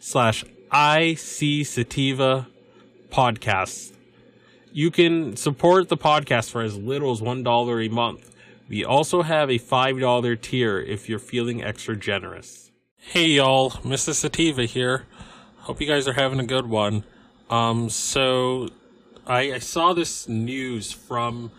slash IC Sativa podcasts. You can support the podcast for as little as $1 a month. We also have a $5 tier if you're feeling extra generous. Hey y'all, Mrs. Sativa here. Hope you guys are having a good one. Um, so I, I saw this news from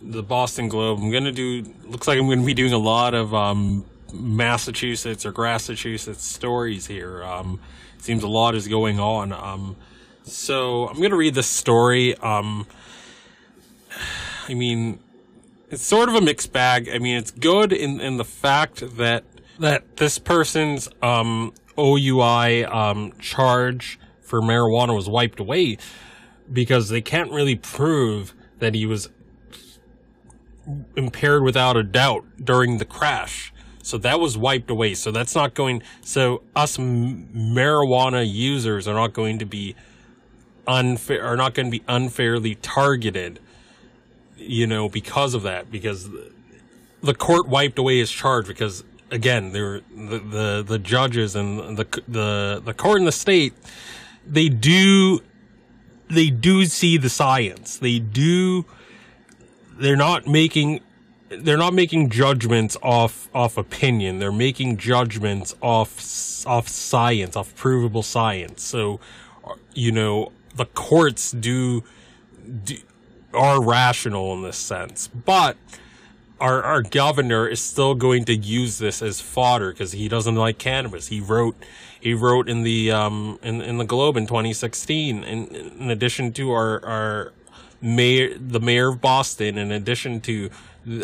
the Boston Globe. I'm gonna do. Looks like I'm gonna be doing a lot of um, Massachusetts or Massachusetts stories here. Um, seems a lot is going on. Um, so I'm gonna read this story. Um, I mean, it's sort of a mixed bag. I mean, it's good in in the fact that that this person's um, OUI um, charge for marijuana was wiped away because they can't really prove that he was impaired without a doubt during the crash. So that was wiped away. So that's not going. So us m- marijuana users are not going to be unfair. Are not going to be unfairly targeted. You know, because of that, because the court wiped away his charge because again, they're the, the the judges and the the the court in the state. They do they do see the science. They do they're not making they're not making judgments off off opinion. They're making judgments off off science, off provable science. So, you know, the courts do, do are rational in this sense, but our our governor is still going to use this as fodder because he doesn't like cannabis. He wrote he wrote in the um in in the Globe in 2016. In in addition to our our mayor, the mayor of Boston, in addition to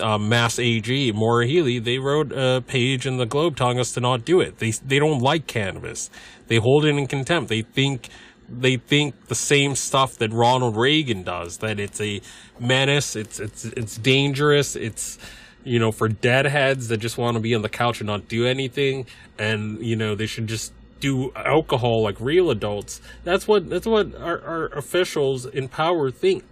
uh, Mass AG Maura Healey, they wrote a page in the Globe telling us to not do it. They they don't like cannabis. They hold it in contempt. They think they think the same stuff that Ronald Reagan does. That it's a menace. It's it's it's dangerous. It's you know for deadheads that just want to be on the couch and not do anything, and you know they should just do alcohol like real adults. That's what that's what our, our officials in power think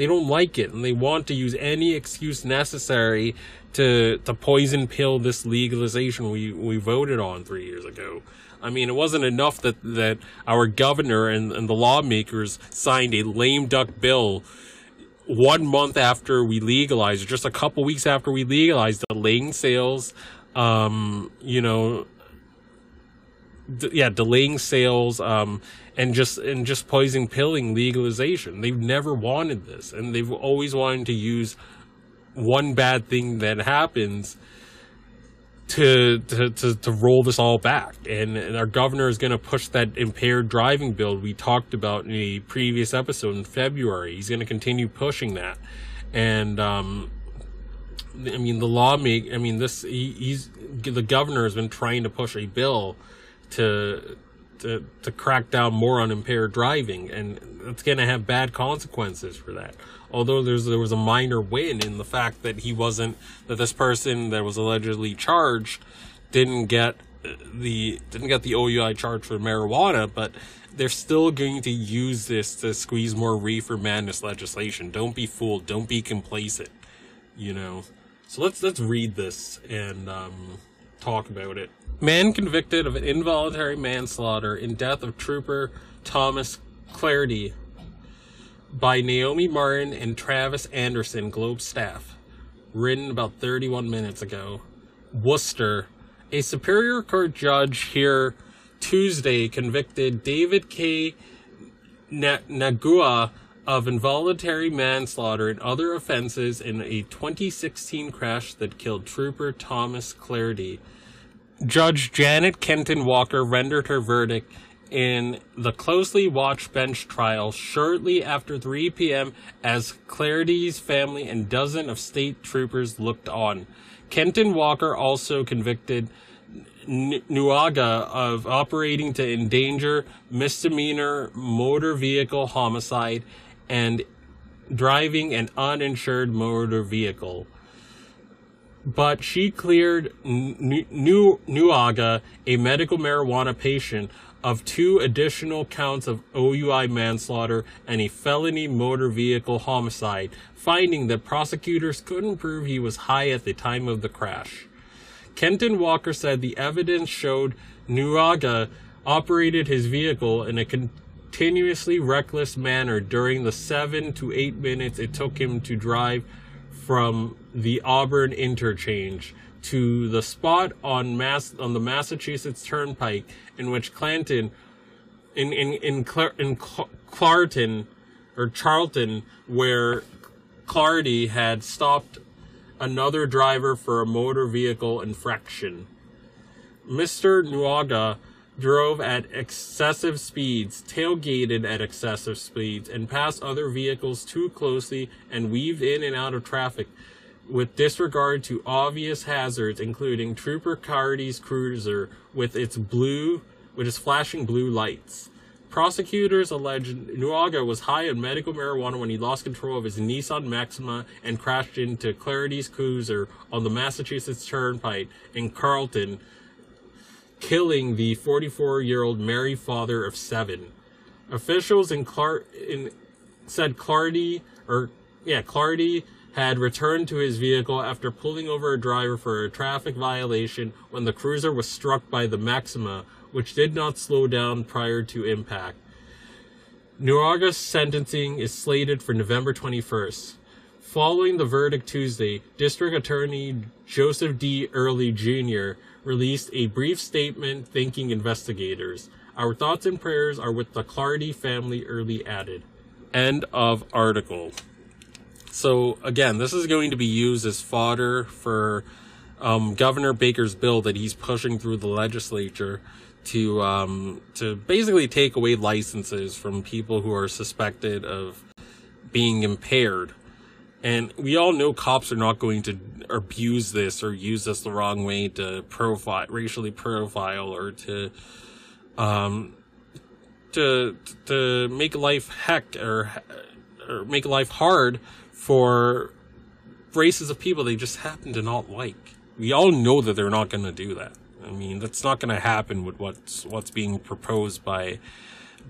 they don't like it and they want to use any excuse necessary to to poison pill this legalization we we voted on three years ago. I mean, it wasn't enough that that our governor and, and the lawmakers signed a lame duck bill one month after we legalized, just a couple weeks after we legalized, the delaying sales. Um, you know, yeah, delaying sales, um, and just and just poison pilling legalization. They've never wanted this, and they've always wanted to use one bad thing that happens to to to, to roll this all back. And, and our governor is going to push that impaired driving bill we talked about in a previous episode in February. He's going to continue pushing that, and um, I mean the lawmaker. I mean this. He, he's the governor has been trying to push a bill to to to crack down more on impaired driving, and it's going to have bad consequences for that. Although there's there was a minor win in the fact that he wasn't that this person that was allegedly charged didn't get the didn't get the OUI charge for marijuana, but they're still going to use this to squeeze more reefer madness legislation. Don't be fooled. Don't be complacent. You know. So let's let's read this and um, talk about it. Man convicted of involuntary manslaughter in death of Trooper Thomas Clardy by Naomi Martin and Travis Anderson, Globe staff. Written about 31 minutes ago. Worcester. A Superior Court judge here Tuesday convicted David K. Nagua of involuntary manslaughter and other offenses in a 2016 crash that killed Trooper Thomas Clardy. Judge Janet Kenton Walker rendered her verdict in the closely watched bench trial shortly after 3 p.m. as Clardy's family and dozen of state troopers looked on. Kenton Walker also convicted Nuaga of operating to endanger misdemeanor motor vehicle homicide and driving an uninsured motor vehicle. But she cleared Nuaga, a medical marijuana patient, of two additional counts of OUI manslaughter and a felony motor vehicle homicide, finding that prosecutors couldn't prove he was high at the time of the crash. Kenton Walker said the evidence showed Nuaga operated his vehicle in a continuously reckless manner during the seven to eight minutes it took him to drive from the Auburn interchange to the spot on Mass on the Massachusetts Turnpike in which Clanton in in in, Clar- in Clarton or Charlton where Clardy had stopped another driver for a motor vehicle infraction. Mr. Nuaga drove at excessive speeds, tailgated at excessive speeds, and passed other vehicles too closely and weaved in and out of traffic with disregard to obvious hazards, including Trooper Clardy's cruiser with its blue, with its flashing blue lights. Prosecutors allege Nuaga was high on medical marijuana when he lost control of his Nissan Maxima and crashed into Clardy's cruiser on the Massachusetts Turnpike in Carlton, killing the 44-year-old married father of seven. Officials in in said Clardy or yeah Clardy had returned to his vehicle after pulling over a driver for a traffic violation when the cruiser was struck by the Maxima, which did not slow down prior to impact. Nuaga's sentencing is slated for November 21st. Following the verdict Tuesday, District Attorney Joseph D. Early Jr. released a brief statement thanking investigators. Our thoughts and prayers are with the Clardy family, Early added. End of article. So again, this is going to be used as fodder for um, Governor Baker's bill that he's pushing through the legislature to um, to basically take away licenses from people who are suspected of being impaired. And we all know cops are not going to abuse this or use this the wrong way to profile, racially profile, or to um, to to make life heck or or make life hard for races of people they just happen to not like. We all know that they're not going to do that. I mean, that's not going to happen with what's what's being proposed by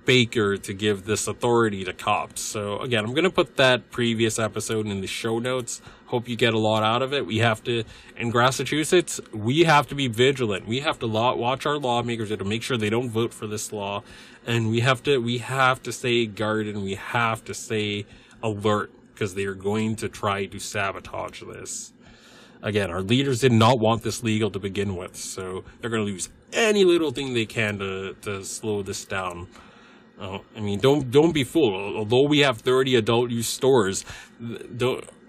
Baker to give this authority to cops. So again, I'm going to put that previous episode in the show notes. Hope you get a lot out of it. We have to in Massachusetts, we have to be vigilant. We have to law, watch our lawmakers to make sure they don't vote for this law, and we have to we have to stay guarded. and We have to stay alert because they are going to try to sabotage this. Again, our leaders did not want this legal to begin with, so they're going to use any little thing they can to, to slow this down. Uh, I mean, don't don't be fooled. Although we have 30 adult use stores,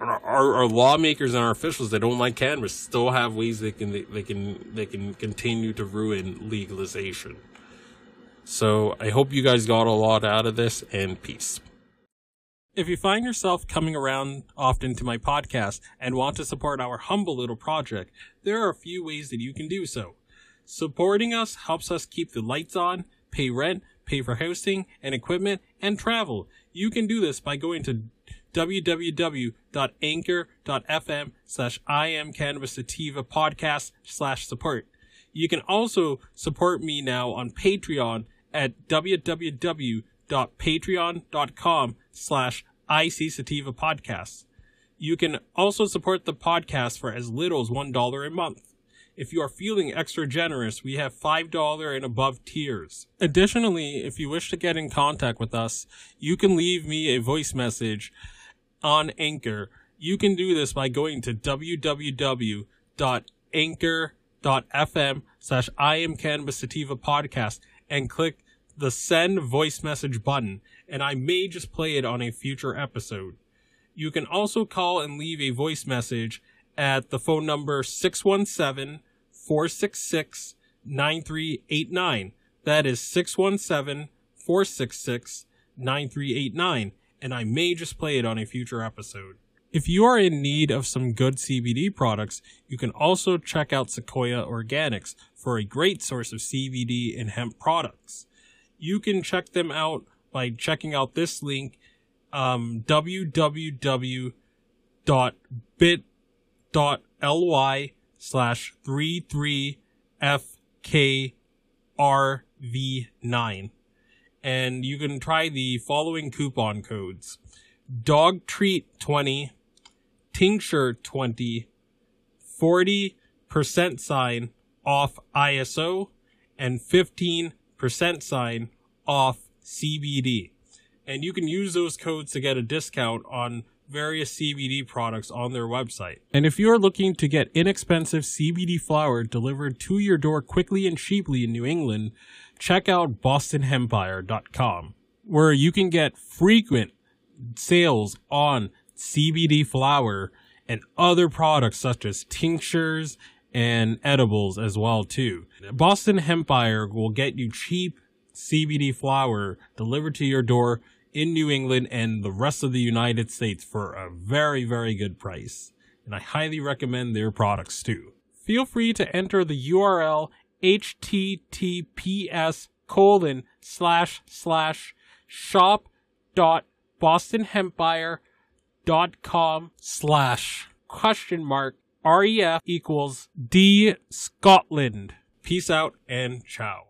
our, our lawmakers and our officials that don't like cannabis still have ways they can they, they can they can continue to ruin legalization. So I hope you guys got a lot out of this, and peace. If you find yourself coming around often to my podcast and want to support our humble little project, there are a few ways that you can do so. Supporting us helps us keep the lights on, pay rent, pay for hosting and equipment, and travel. You can do this by going to www.anchor.fm slash I am cannabis sativa podcast slash support. You can also support me now on Patreon at www.patreon.com slash IC Sativa Podcasts. You can also support the podcast for as little as $1 a month. If you are feeling extra generous, we have $5 and above tiers. Additionally, if you wish to get in contact with us, you can leave me a voice message on Anchor. You can do this by going to www.anchor.fm slash I am Cannabis Sativa podcast and click the send voice message button, and I may just play it on a future episode. You can also call and leave a voice message at the phone number 617 466 9389. That is 617 466 9389, and I may just play it on a future episode. If you are in need of some good CBD products, you can also check out Sequoia Organics for a great source of CBD and hemp products. You can check them out by checking out this link um, www.bit.ly slash 33FKRV9. And you can try the following coupon codes. Dog treat 20, tincture 20, 40% sign off ISO, and 15% sign off CBD and you can use those codes to get a discount on various CBD products on their website. And if you're looking to get inexpensive CBD flower delivered to your door quickly and cheaply in New England, check out bostonhempire.com where you can get frequent sales on CBD flower and other products such as tinctures and edibles as well too. Boston Hempire will get you cheap CBD flower delivered to your door in New England and the rest of the United States for a very, very good price. And I highly recommend their products too. Feel free to enter the URL https colon slash slash shop dot bostonhempire.com slash question mark ref equals d scotland peace out and ciao